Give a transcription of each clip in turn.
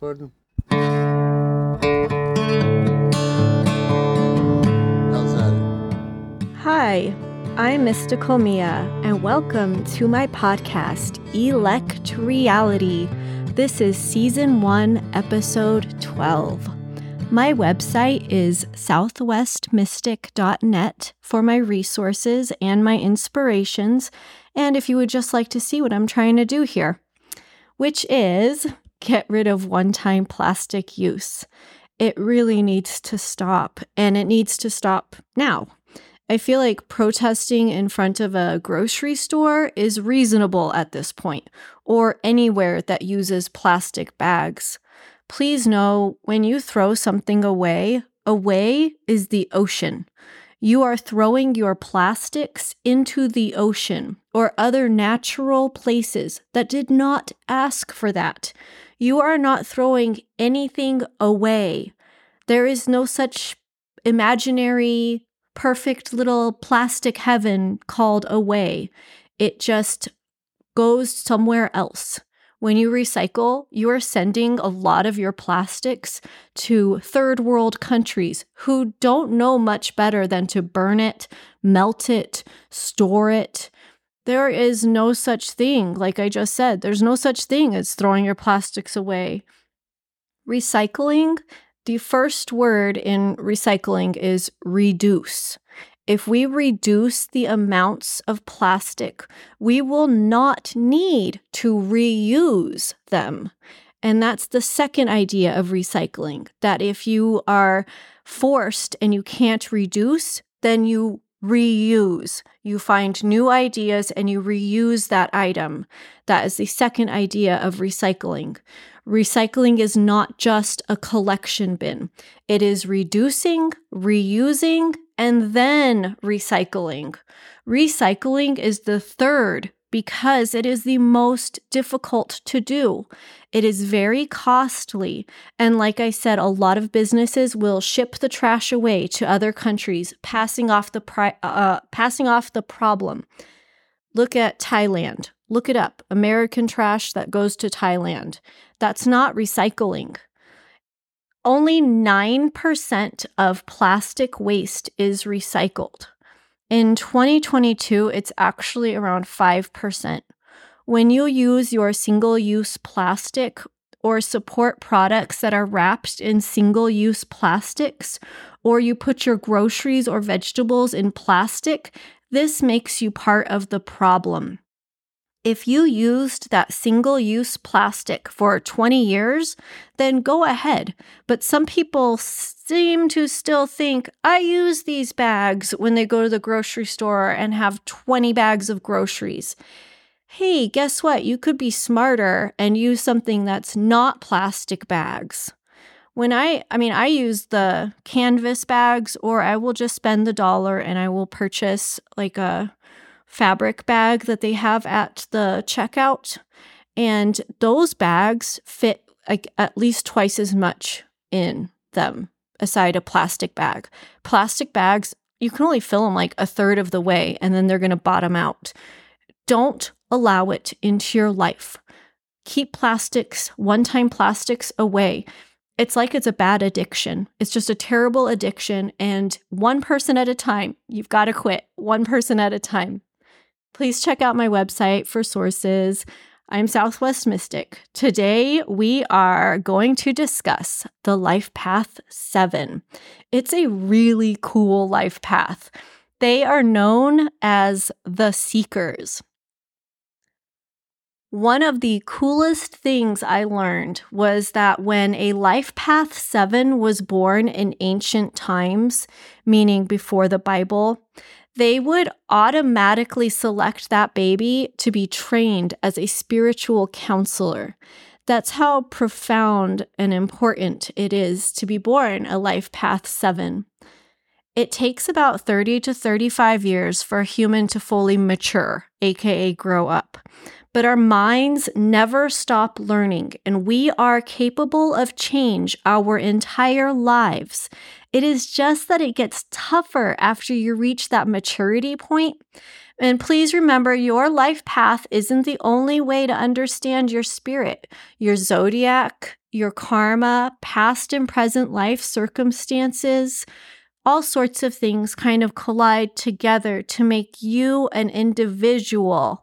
recording? How's that? Hi, I'm Mystical Mia, and welcome to my podcast, Elect Reality. This is season one, episode 12. My website is southwestmystic.net for my resources and my inspirations, and if you would just like to see what I'm trying to do here, which is get rid of one time plastic use. It really needs to stop, and it needs to stop now. I feel like protesting in front of a grocery store is reasonable at this point, or anywhere that uses plastic bags. Please know when you throw something away, away is the ocean. You are throwing your plastics into the ocean or other natural places that did not ask for that. You are not throwing anything away. There is no such imaginary, perfect little plastic heaven called away. It just goes somewhere else. When you recycle, you are sending a lot of your plastics to third world countries who don't know much better than to burn it, melt it, store it, there is no such thing, like I just said, there's no such thing as throwing your plastics away. Recycling, the first word in recycling is reduce. If we reduce the amounts of plastic, we will not need to reuse them. And that's the second idea of recycling that if you are forced and you can't reduce, then you reuse. You find new ideas and you reuse that item. That is the second idea of recycling. Recycling is not just a collection bin, it is reducing, reusing, and then recycling. Recycling is the third because it is the most difficult to do. It is very costly. And like I said, a lot of businesses will ship the trash away to other countries, passing off the pri- uh, passing off the problem. Look at Thailand. Look it up. American trash that goes to Thailand. That's not recycling. Only 9% of plastic waste is recycled. In 2022, it's actually around 5%. When you use your single use plastic or support products that are wrapped in single use plastics, or you put your groceries or vegetables in plastic, this makes you part of the problem. If you used that single use plastic for 20 years, then go ahead. But some people seem to still think I use these bags when they go to the grocery store and have 20 bags of groceries. Hey, guess what? You could be smarter and use something that's not plastic bags. When I, I mean, I use the canvas bags, or I will just spend the dollar and I will purchase like a fabric bag that they have at the checkout. And those bags fit like at least twice as much in them aside a plastic bag. Plastic bags, you can only fill them like a third of the way and then they're going to bottom out. Don't allow it into your life. Keep plastics, one time plastics away. It's like it's a bad addiction. It's just a terrible addiction. And one person at a time, you've got to quit, one person at a time. Please check out my website for sources. I'm Southwest Mystic. Today, we are going to discuss the Life Path 7. It's a really cool life path. They are known as the Seekers. One of the coolest things I learned was that when a Life Path 7 was born in ancient times, meaning before the Bible, they would automatically select that baby to be trained as a spiritual counselor. That's how profound and important it is to be born a life path seven. It takes about 30 to 35 years for a human to fully mature, aka grow up. but our minds never stop learning, and we are capable of change our entire lives. It is just that it gets tougher after you reach that maturity point. And please remember, your life path isn't the only way to understand your spirit, your zodiac, your karma, past and present life circumstances, all sorts of things kind of collide together to make you an individual.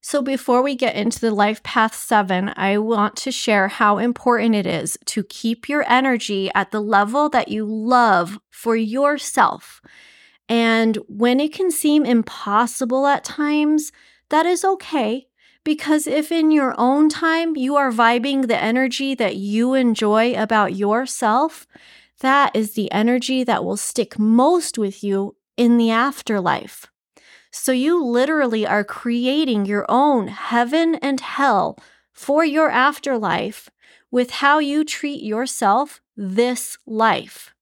So, before we get into the Life Path 7, I want to share how important it is to keep your energy at the level that you love for yourself. And when it can seem impossible at times, that is okay. Because if in your own time you are vibing the energy that you enjoy about yourself, that is the energy that will stick most with you in the afterlife. So you literally are creating your own heaven and hell for your afterlife with how you treat yourself this life.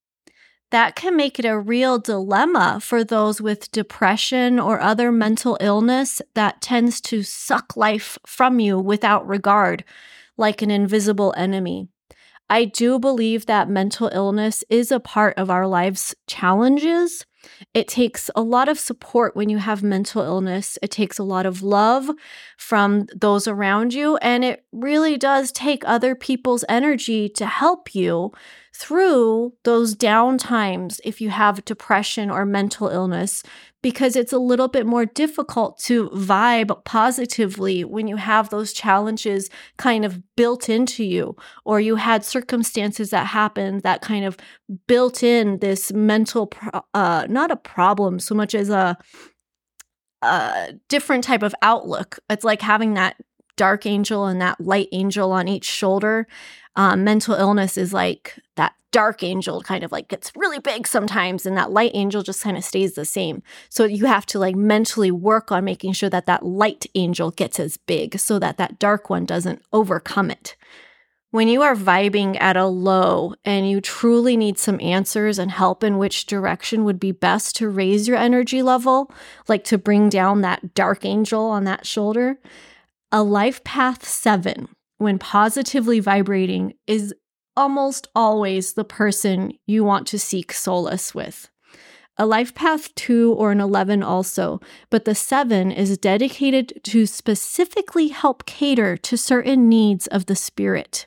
That can make it a real dilemma for those with depression or other mental illness that tends to suck life from you without regard, like an invisible enemy. I do believe that mental illness is a part of our life's challenges. It takes a lot of support when you have mental illness. It takes a lot of love from those around you. And it really does take other people's energy to help you through those down times if you have depression or mental illness because it's a little bit more difficult to vibe positively when you have those challenges kind of built into you, or you had circumstances that happened that kind of built in this mental, pro- uh, not a problem so much as a, a different type of outlook. It's like having that dark angel and that light angel on each shoulder. Um, mental illness is like that dark angel kind of like gets really big sometimes and that light angel just kind of stays the same. So you have to like mentally work on making sure that that light angel gets as big so that that dark one doesn't overcome it. When you are vibing at a low and you truly need some answers and help in which direction would be best to raise your energy level, like to bring down that dark angel on that shoulder, a life path seven, when positively vibrating, is almost always the person you want to seek solace with. A life path 2 or an 11 also, but the 7 is dedicated to specifically help cater to certain needs of the spirit.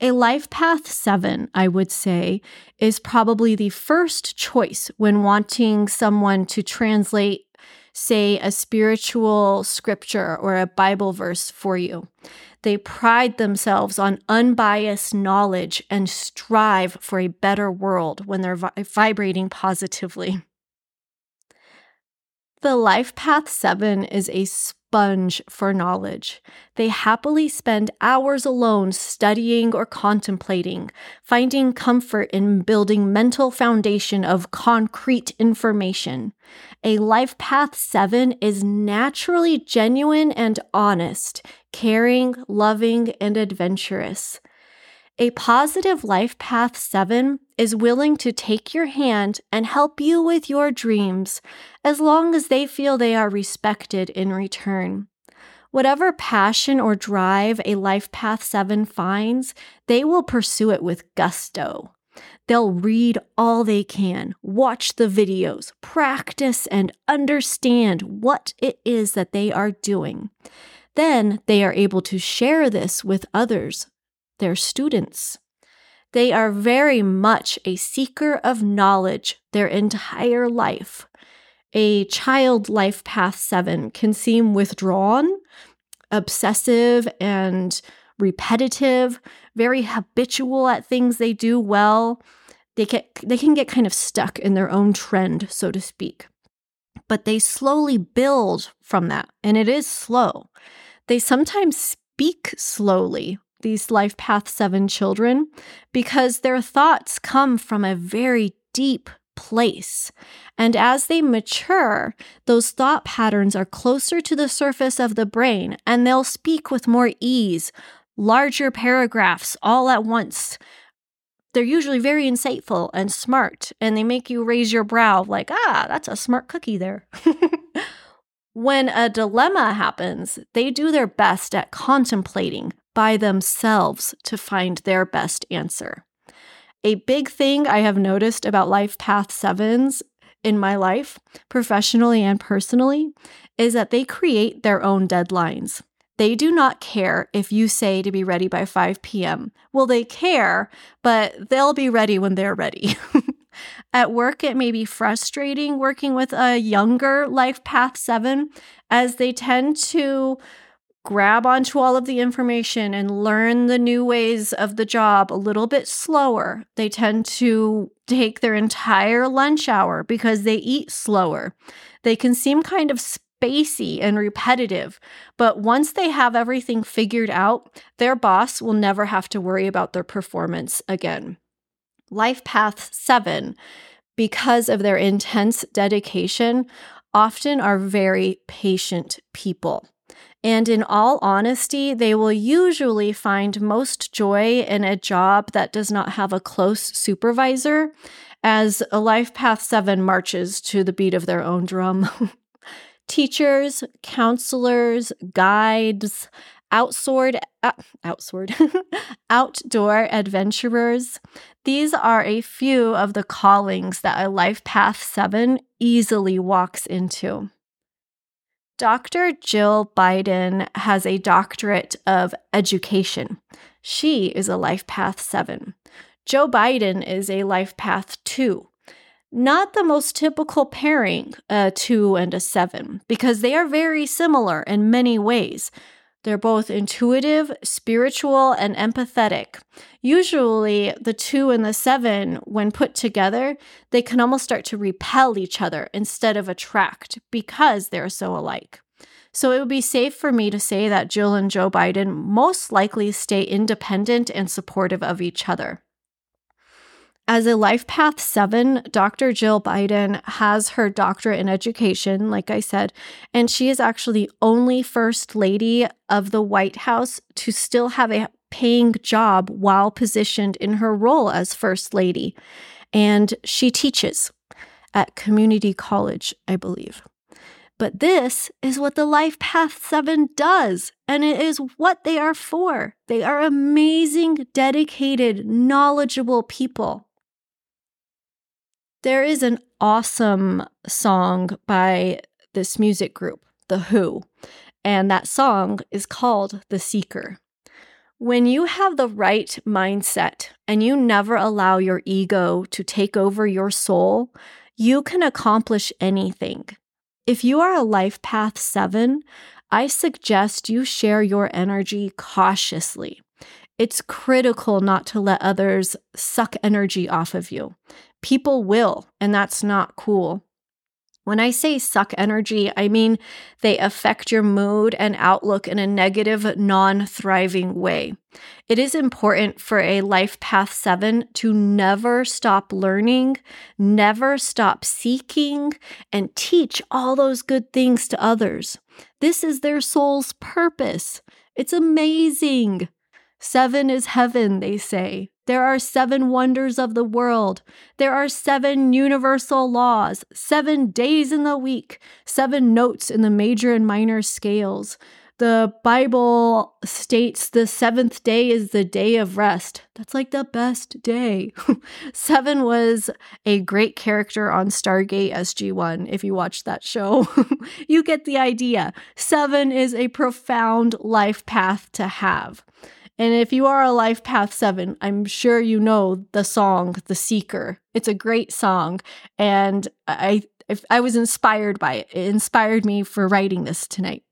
A life path 7, I would say, is probably the first choice when wanting someone to translate, say, a spiritual scripture or a Bible verse for you. They pride themselves on unbiased knowledge and strive for a better world when they're vi- vibrating positively. The Life Path 7 is a sponge for knowledge. They happily spend hours alone studying or contemplating, finding comfort in building mental foundation of concrete information. A Life Path 7 is naturally genuine and honest, caring, loving, and adventurous. A positive life path seven is willing to take your hand and help you with your dreams as long as they feel they are respected in return. Whatever passion or drive a life path seven finds, they will pursue it with gusto. They'll read all they can, watch the videos, practice, and understand what it is that they are doing. Then they are able to share this with others, their students. They are very much a seeker of knowledge their entire life. A child life path seven can seem withdrawn, obsessive, and repetitive, very habitual at things they do well. They, get, they can get kind of stuck in their own trend, so to speak. But they slowly build from that, and it is slow. They sometimes speak slowly, these Life Path 7 children, because their thoughts come from a very deep place. And as they mature, those thought patterns are closer to the surface of the brain and they'll speak with more ease, larger paragraphs all at once. They're usually very insightful and smart, and they make you raise your brow like, ah, that's a smart cookie there. When a dilemma happens, they do their best at contemplating by themselves to find their best answer. A big thing I have noticed about Life Path Sevens in my life, professionally and personally, is that they create their own deadlines. They do not care if you say to be ready by 5 p.m. Well, they care, but they'll be ready when they're ready. At work, it may be frustrating working with a younger Life Path 7 as they tend to grab onto all of the information and learn the new ways of the job a little bit slower. They tend to take their entire lunch hour because they eat slower. They can seem kind of spacey and repetitive, but once they have everything figured out, their boss will never have to worry about their performance again. Life Path 7, because of their intense dedication, often are very patient people. And in all honesty, they will usually find most joy in a job that does not have a close supervisor, as a Life Path 7 marches to the beat of their own drum. Teachers, counselors, guides, outsword, uh, outdoor adventurers. These are a few of the callings that a Life Path 7 easily walks into. Dr. Jill Biden has a doctorate of education. She is a Life Path 7. Joe Biden is a Life Path 2. Not the most typical pairing, a 2 and a 7, because they are very similar in many ways. They're both intuitive, spiritual, and empathetic. Usually, the two and the seven, when put together, they can almost start to repel each other instead of attract because they're so alike. So it would be safe for me to say that Jill and Joe Biden most likely stay independent and supportive of each other. As a Life Path 7, Dr. Jill Biden has her doctorate in education, like I said, and she is actually the only First Lady of the White House to still have a paying job while positioned in her role as First Lady. And she teaches at community college, I believe. But this is what the Life Path 7 does, and it is what they are for. They are amazing, dedicated, knowledgeable people. There is an awesome song by this music group, The Who, and that song is called The Seeker. When you have the right mindset and you never allow your ego to take over your soul, you can accomplish anything. If you are a life path seven, I suggest you share your energy cautiously. It's critical not to let others suck energy off of you. People will, and that's not cool. When I say suck energy, I mean they affect your mood and outlook in a negative, non thriving way. It is important for a Life Path 7 to never stop learning, never stop seeking, and teach all those good things to others. This is their soul's purpose. It's amazing. Seven is heaven, they say. There are seven wonders of the world. There are seven universal laws, seven days in the week, seven notes in the major and minor scales. The Bible states the seventh day is the day of rest. That's like the best day. Seven was a great character on Stargate SG1. If you watch that show, you get the idea. Seven is a profound life path to have. And if you are a Life Path 7, I'm sure you know the song The Seeker. It's a great song and I I was inspired by it. It inspired me for writing this tonight.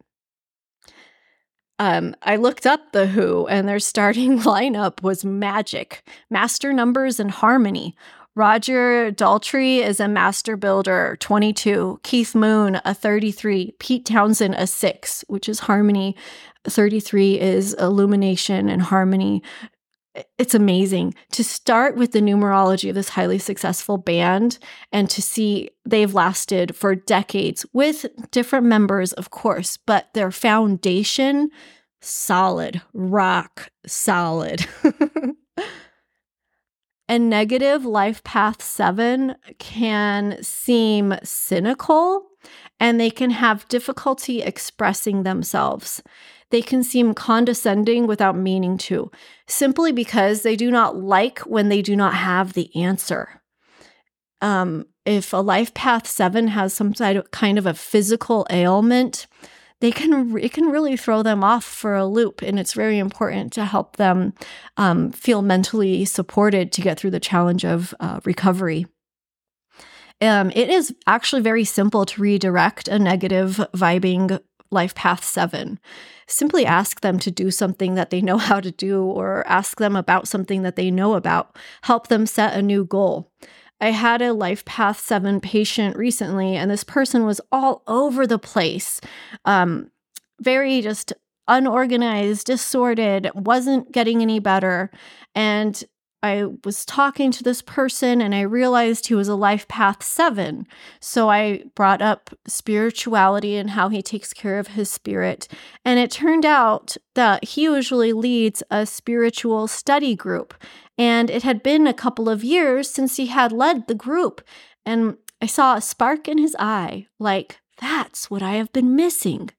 Um, I looked up The Who, and their starting lineup was magic, master numbers, and harmony. Roger Daltrey is a master builder, 22. Keith Moon, a 33. Pete Townshend, a 6, which is harmony. 33 is illumination and harmony. It's amazing to start with the numerology of this highly successful band and to see they've lasted for decades with different members, of course, but their foundation solid, rock solid. and negative life path seven can seem cynical and they can have difficulty expressing themselves. They can seem condescending without meaning to, simply because they do not like when they do not have the answer. Um, if a life path seven has some kind of a physical ailment, they can it can really throw them off for a loop and it's very important to help them um, feel mentally supported to get through the challenge of uh, recovery. Um, it is actually very simple to redirect a negative vibing life path seven. Simply ask them to do something that they know how to do or ask them about something that they know about. Help them set a new goal I had a Life Path 7 patient recently, and this person was all over the place. Um, very just unorganized, disordered, wasn't getting any better. And I was talking to this person and I realized he was a life path seven. So I brought up spirituality and how he takes care of his spirit. And it turned out that he usually leads a spiritual study group. And it had been a couple of years since he had led the group. And I saw a spark in his eye like, that's what I have been missing.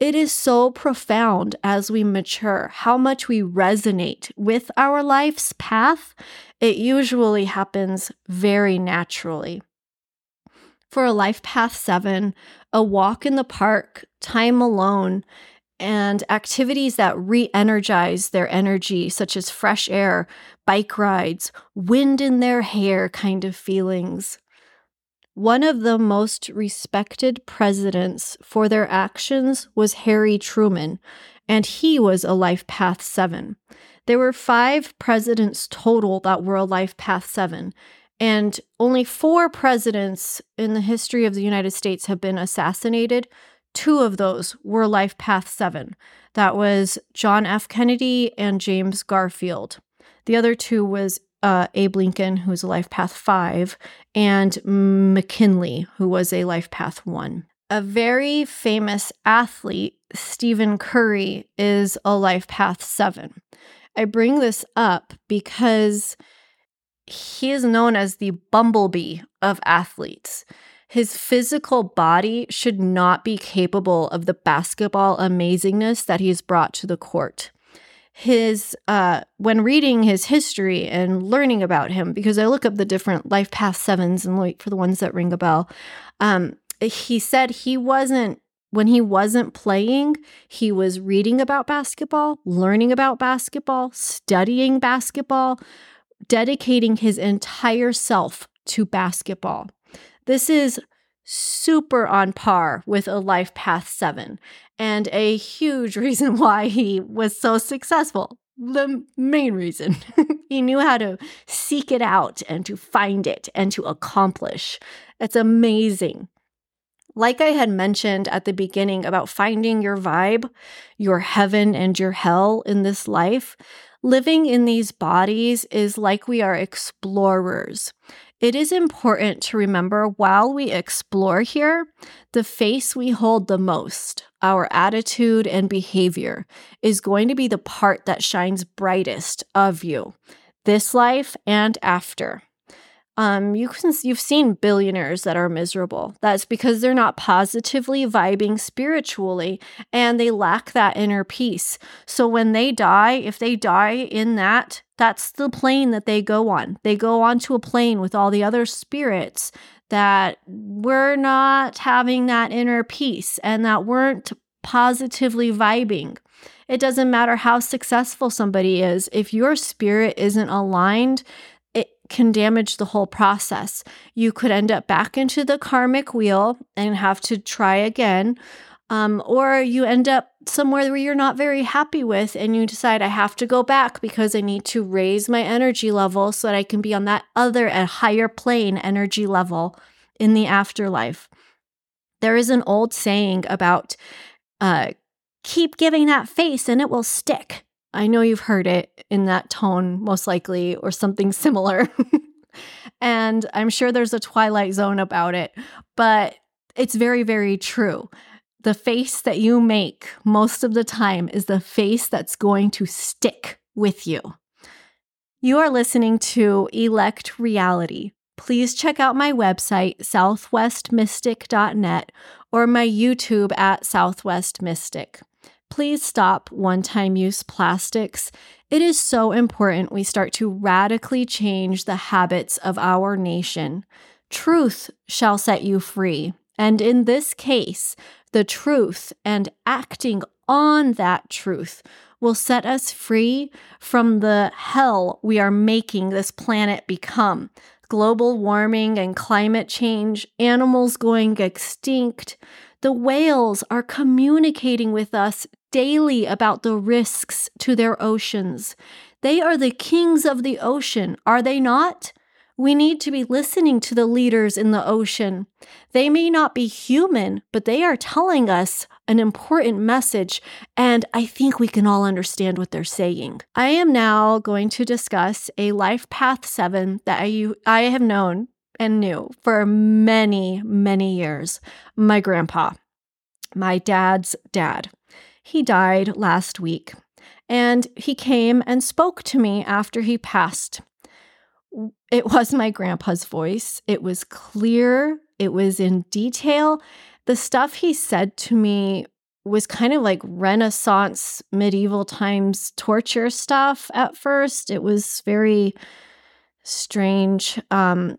It is so profound as we mature how much we resonate with our life's path. It usually happens very naturally. For a life path seven, a walk in the park, time alone, and activities that re energize their energy, such as fresh air, bike rides, wind in their hair kind of feelings, one of the most respected presidents for their actions was Harry Truman, and he was a Life Path 7. There were five presidents total that were a Life Path 7, and only four presidents in the history of the United States have been assassinated. Two of those were Life Path 7. That was John F. Kennedy and James Garfield. The other two was uh, Abe Lincoln, who's a Life Path 5, and McKinley, who was a Life Path 1. A very famous athlete, Stephen Curry, is a Life Path 7. I bring this up because he is known as the bumblebee of athletes. His physical body should not be capable of the basketball amazingness that he's brought to the court his uh when reading his history and learning about him because I look up the different life path sevens and wait for the ones that ring a bell. Um he said he wasn't when he wasn't playing, he was reading about basketball, learning about basketball, studying basketball, dedicating his entire self to basketball. This is super on par with a life path 7 and a huge reason why he was so successful. The main reason he knew how to seek it out and to find it and to accomplish. It's amazing. Like I had mentioned at the beginning about finding your vibe, your heaven and your hell in this life, living in these bodies is like we are explorers. It is important to remember while we explore here, the face we hold the most, our attitude and behavior, is going to be the part that shines brightest of you, this life and after. Um, you can you've seen billionaires that are miserable. That's because they're not positively vibing spiritually and they lack that inner peace. So when they die, if they die in that, that's the plane that they go on. They go onto a plane with all the other spirits that we're not having that inner peace and that weren't positively vibing. It doesn't matter how successful somebody is. If your spirit isn't aligned, can damage the whole process. You could end up back into the karmic wheel and have to try again. Um, or you end up somewhere where you're not very happy with, and you decide, I have to go back because I need to raise my energy level so that I can be on that other, a higher plane energy level in the afterlife. There is an old saying about uh, keep giving that face and it will stick. I know you've heard it in that tone, most likely, or something similar. and I'm sure there's a Twilight Zone about it, but it's very, very true. The face that you make most of the time is the face that's going to stick with you. You are listening to Elect Reality please check out my website, southwestmystic.net, or my YouTube at Southwest Mystic. Please stop one time use plastics. It is so important we start to radically change the habits of our nation. Truth shall set you free. And in this case, the truth and acting on that truth will set us free from the hell we are making this planet become. Global warming and climate change, animals going extinct. The whales are communicating with us daily about the risks to their oceans. They are the kings of the ocean, are they not? We need to be listening to the leaders in the ocean. They may not be human, but they are telling us an important message, and I think we can all understand what they're saying. I am now going to discuss a life path seven that I, I have known and knew for many, many years my grandpa, my dad's dad. He died last week, and he came and spoke to me after he passed. It was my grandpa's voice. It was clear, it was in detail. The stuff he said to me was kind of like Renaissance, medieval times torture stuff at first. It was very strange. Um,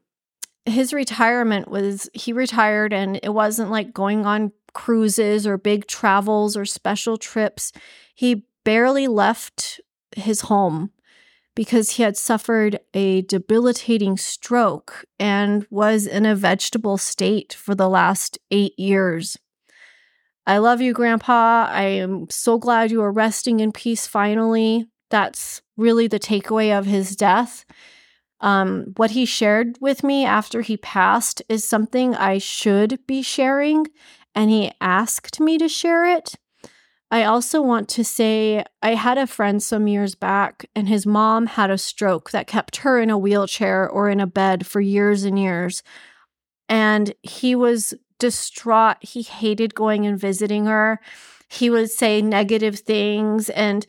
his retirement was he retired and it wasn't like going on cruises or big travels or special trips. He barely left his home because he had suffered a debilitating stroke and was in a vegetable state for the last eight years. I love you, Grandpa. I am so glad you are resting in peace finally. That's really the takeaway of his death. Um, what he shared with me after he passed is something I should be sharing, and he asked me to share it. I also want to say I had a friend some years back, and his mom had a stroke that kept her in a wheelchair or in a bed for years and years. And he was distraught. He hated going and visiting her. He would say negative things. And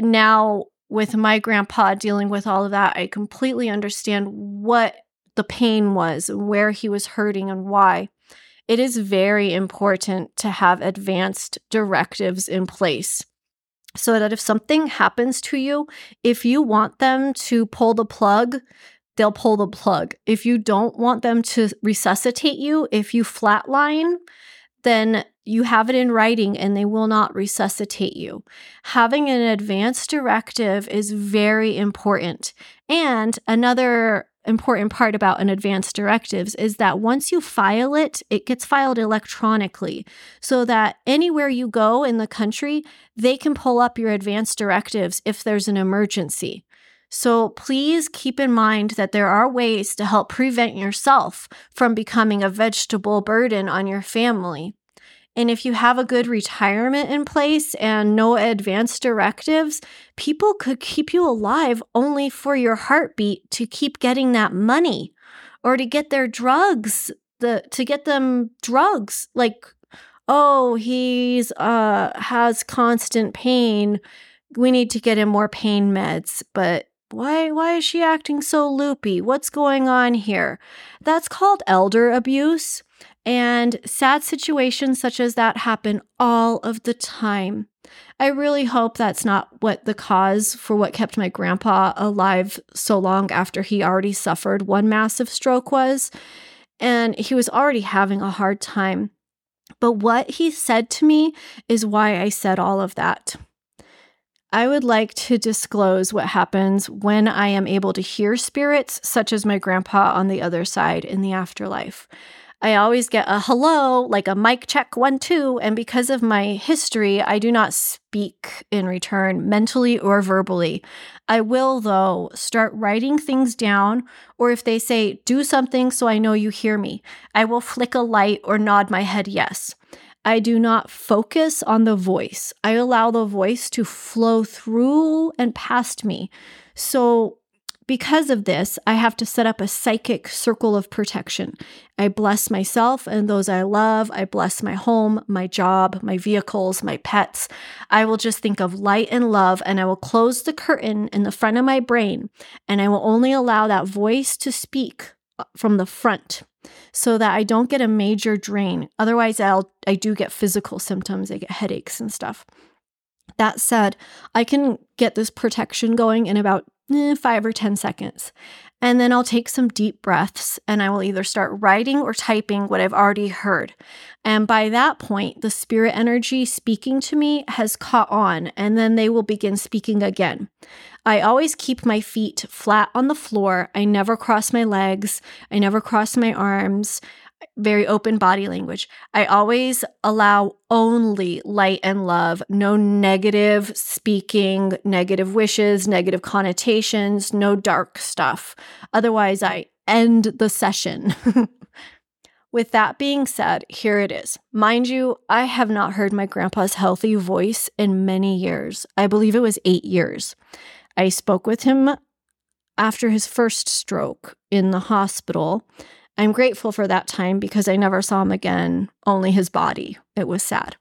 now, with my grandpa dealing with all of that, I completely understand what the pain was, where he was hurting, and why it is very important to have advanced directives in place so that if something happens to you, if you want them to pull the plug, they'll pull the plug. If you don't want them to resuscitate you, if you flatline, then you have it in writing and they will not resuscitate you. Having an advanced directive is very important. And another important part about an advanced directives is that once you file it, it gets filed electronically so that anywhere you go in the country, they can pull up your advanced directives if there's an emergency. So please keep in mind that there are ways to help prevent yourself from becoming a vegetable burden on your family. And if you have a good retirement in place and no advanced directives, people could keep you alive only for your heartbeat to keep getting that money or to get their drugs, the to get them drugs like oh, he's uh has constant pain. We need to get him more pain meds, but why why is she acting so loopy? What's going on here? That's called elder abuse. And sad situations such as that happen all of the time. I really hope that's not what the cause for what kept my grandpa alive so long after he already suffered one massive stroke was. And he was already having a hard time. But what he said to me is why I said all of that. I would like to disclose what happens when I am able to hear spirits, such as my grandpa on the other side in the afterlife. I always get a hello, like a mic check one, two. And because of my history, I do not speak in return, mentally or verbally. I will, though, start writing things down, or if they say, do something so I know you hear me, I will flick a light or nod my head yes. I do not focus on the voice. I allow the voice to flow through and past me. So because of this, I have to set up a psychic circle of protection. I bless myself and those I love. I bless my home, my job, my vehicles, my pets. I will just think of light and love, and I will close the curtain in the front of my brain, and I will only allow that voice to speak uh, from the front so that I don't get a major drain. Otherwise, I'll I do get physical symptoms. I get headaches and stuff. That said, I can get this protection going in about eh, five or 10 seconds. And then I'll take some deep breaths and I will either start writing or typing what I've already heard. And by that point, the spirit energy speaking to me has caught on, and then they will begin speaking again. I always keep my feet flat on the floor. I never cross my legs. I never cross my arms very open body language. I always allow only light and love, no negative speaking, negative wishes, negative connotations, no dark stuff. Otherwise, I end the session. With that being said, here it is. Mind you, I have not heard my grandpa's healthy voice in many years. I believe it was eight years. I spoke with him after his first stroke in the hospital I'm grateful for that time because I never saw him again, only his body. It was sad.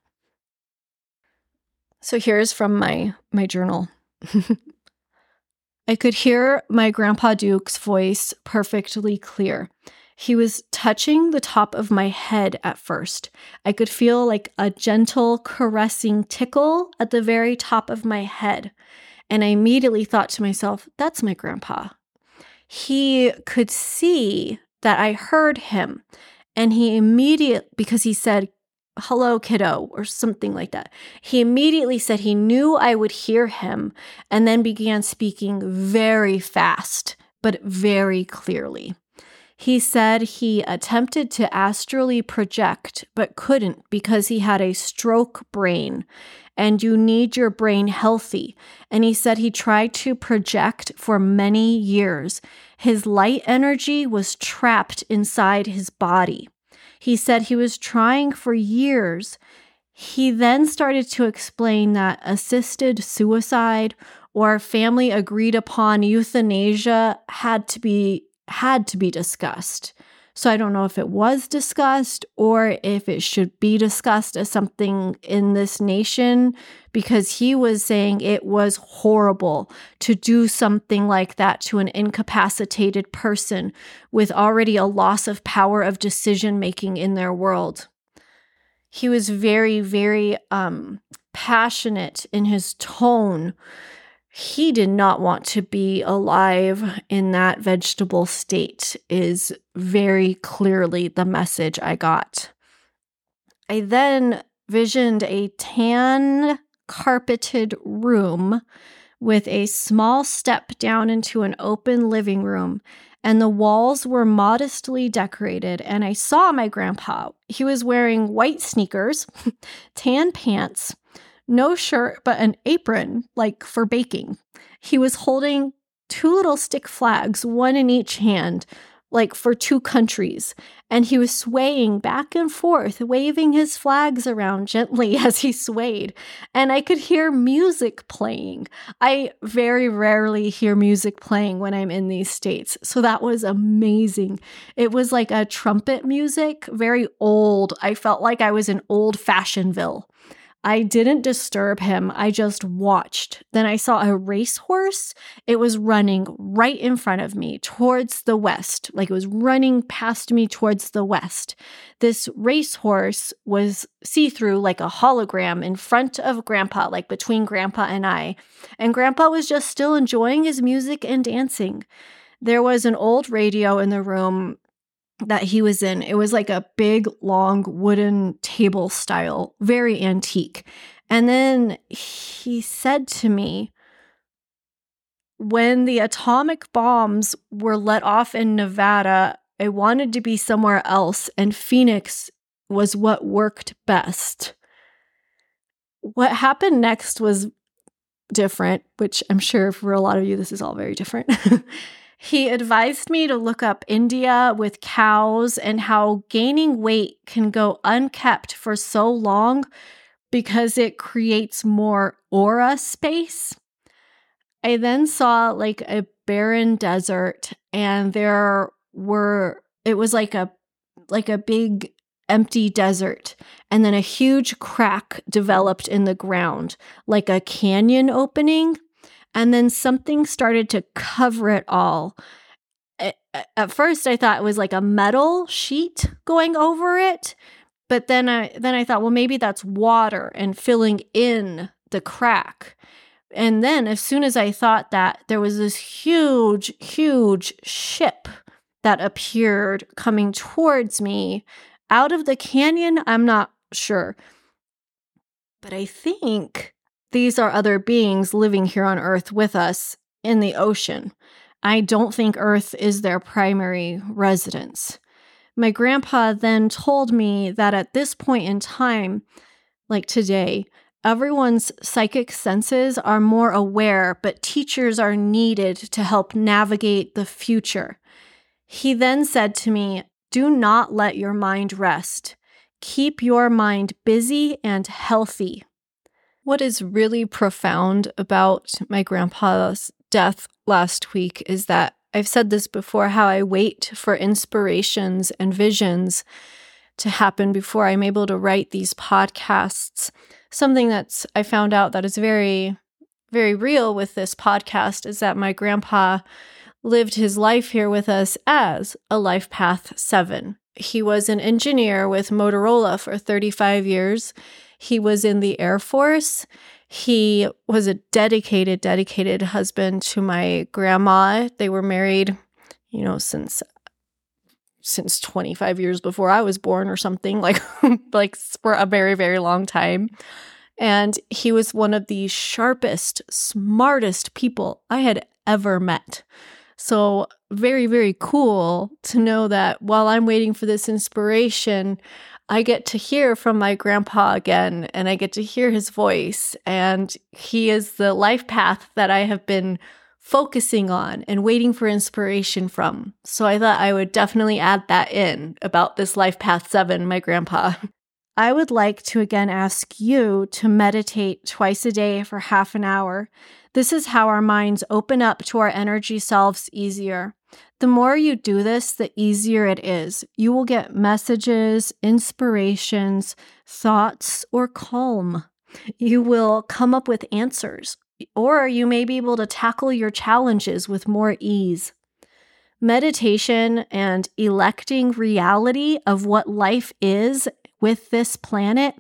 So here's from my my journal. I could hear my grandpa Duke's voice perfectly clear. He was touching the top of my head at first. I could feel like a gentle caressing tickle at the very top of my head. And I immediately thought to myself, that's my grandpa. He could see that I heard him. And he immediately, because he said, hello, kiddo, or something like that, he immediately said he knew I would hear him and then began speaking very fast, but very clearly. He said he attempted to astrally project, but couldn't because he had a stroke brain and you need your brain healthy. And he said he tried to project for many years. His light energy was trapped inside his body. He said he was trying for years. He then started to explain that assisted suicide or family agreed upon euthanasia had to be had to be discussed. So I don't know if it was discussed or if it should be discussed as something in this nation because he was saying it was horrible to do something like that to an incapacitated person with already a loss of power of decision making in their world. He was very, very um, passionate in his tone he did not want to be alive in that vegetable state, is very clearly the message I got. I then visioned a tan carpeted room with a small step down into an open living room, and the walls were modestly decorated. And I saw my grandpa. He was wearing white sneakers, tan pants, no shirt, but an apron, like for baking. He was holding two little stick flags, one in each hand, like for two countries. And he was swaying back and forth, waving his flags around gently as he swayed. And I could hear music playing. I very rarely hear music playing when I'm in these states. So that was amazing. It was like a trumpet music, very old. I felt like I was in old fashionedville. I didn't disturb him. I just watched. Then I saw a racehorse. It was running right in front of me towards the west, like it was running past me towards the west. This racehorse was see through like a hologram in front of Grandpa, like between Grandpa and I. And Grandpa was just still enjoying his music and dancing. There was an old radio in the room that he was in. It was like a big, long wooden table style, very antique. And then he said to me, when the atomic bombs were let off in Nevada, I wanted to be somewhere else, and Phoenix was what worked best. What happened next was different, which I'm sure for a lot of you, this is all very different. He advised me to look up India with cows and how gaining weight can go unkept for so long because it creates more aura space. I then saw like a barren desert and there were it was like a like a big empty desert and then a huge crack developed in the ground like a canyon opening and then something started to cover it all. at first I thought it was like a metal sheet going over it, but then I then I thought, well, maybe that's water and filling in the crack. And then as soon as I thought that, there was this huge, huge ship that appeared coming towards me out of the canyon. I'm not sure. But I think these are other beings living here on Earth with us in the ocean. I don't think Earth is their primary residence. My grandpa then told me that at this point in time, like today, everyone's psychic senses are more aware, but teachers are needed to help navigate the future. He then said to me, Do not let your mind rest. Keep your mind busy and healthy. What is really profound about my grandpa's death last week is that I've said this before how I wait for inspirations and visions to happen before I'm able to write these podcasts. Something that's I found out that is very, very real with this podcast is that my grandpa lived his life here with us as a Life Path 7. He was an engineer with Motorola for 35 years. He was in the Air Force. He was a dedicated, dedicated husband to my grandma. They were married, you know, since since 25 years before I was born or something, like like for a very, very long time. And he was one of the sharpest, smartest people I had ever met. So, very, very cool to know that while I'm waiting for this inspiration, I get to hear from my grandpa again and I get to hear his voice. And he is the life path that I have been focusing on and waiting for inspiration from. So I thought I would definitely add that in about this life path seven, my grandpa. I would like to again ask you to meditate twice a day for half an hour. This is how our minds open up to our energy selves easier. The more you do this, the easier it is. You will get messages, inspirations, thoughts, or calm. You will come up with answers, or you may be able to tackle your challenges with more ease. Meditation and electing reality of what life is with this planet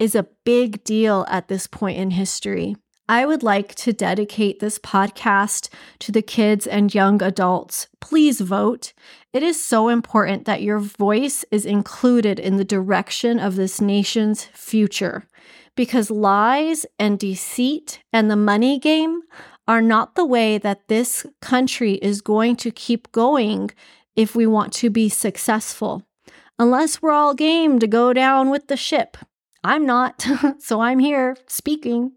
is a big deal at this point in history. I would like to dedicate this podcast to the kids and young adults. Please vote. It is so important that your voice is included in the direction of this nation's future because lies and deceit and the money game are not the way that this country is going to keep going if we want to be successful. Unless we're all game to go down with the ship. I'm not, so I'm here speaking.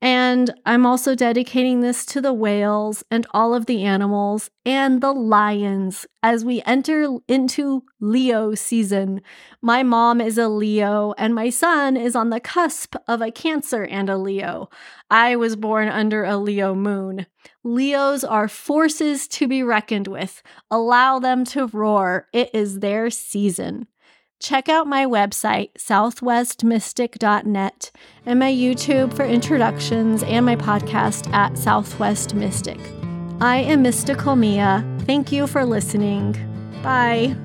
And I'm also dedicating this to the whales and all of the animals and the lions as we enter into Leo season. My mom is a Leo and my son is on the cusp of a Cancer and a Leo. I was born under a Leo moon. Leos are forces to be reckoned with. Allow them to roar. It is their season. Check out my website, southwestmystic.net, and my YouTube for introductions and my podcast at Southwest Mystic. I am Mystical Mia. Thank you for listening. Bye.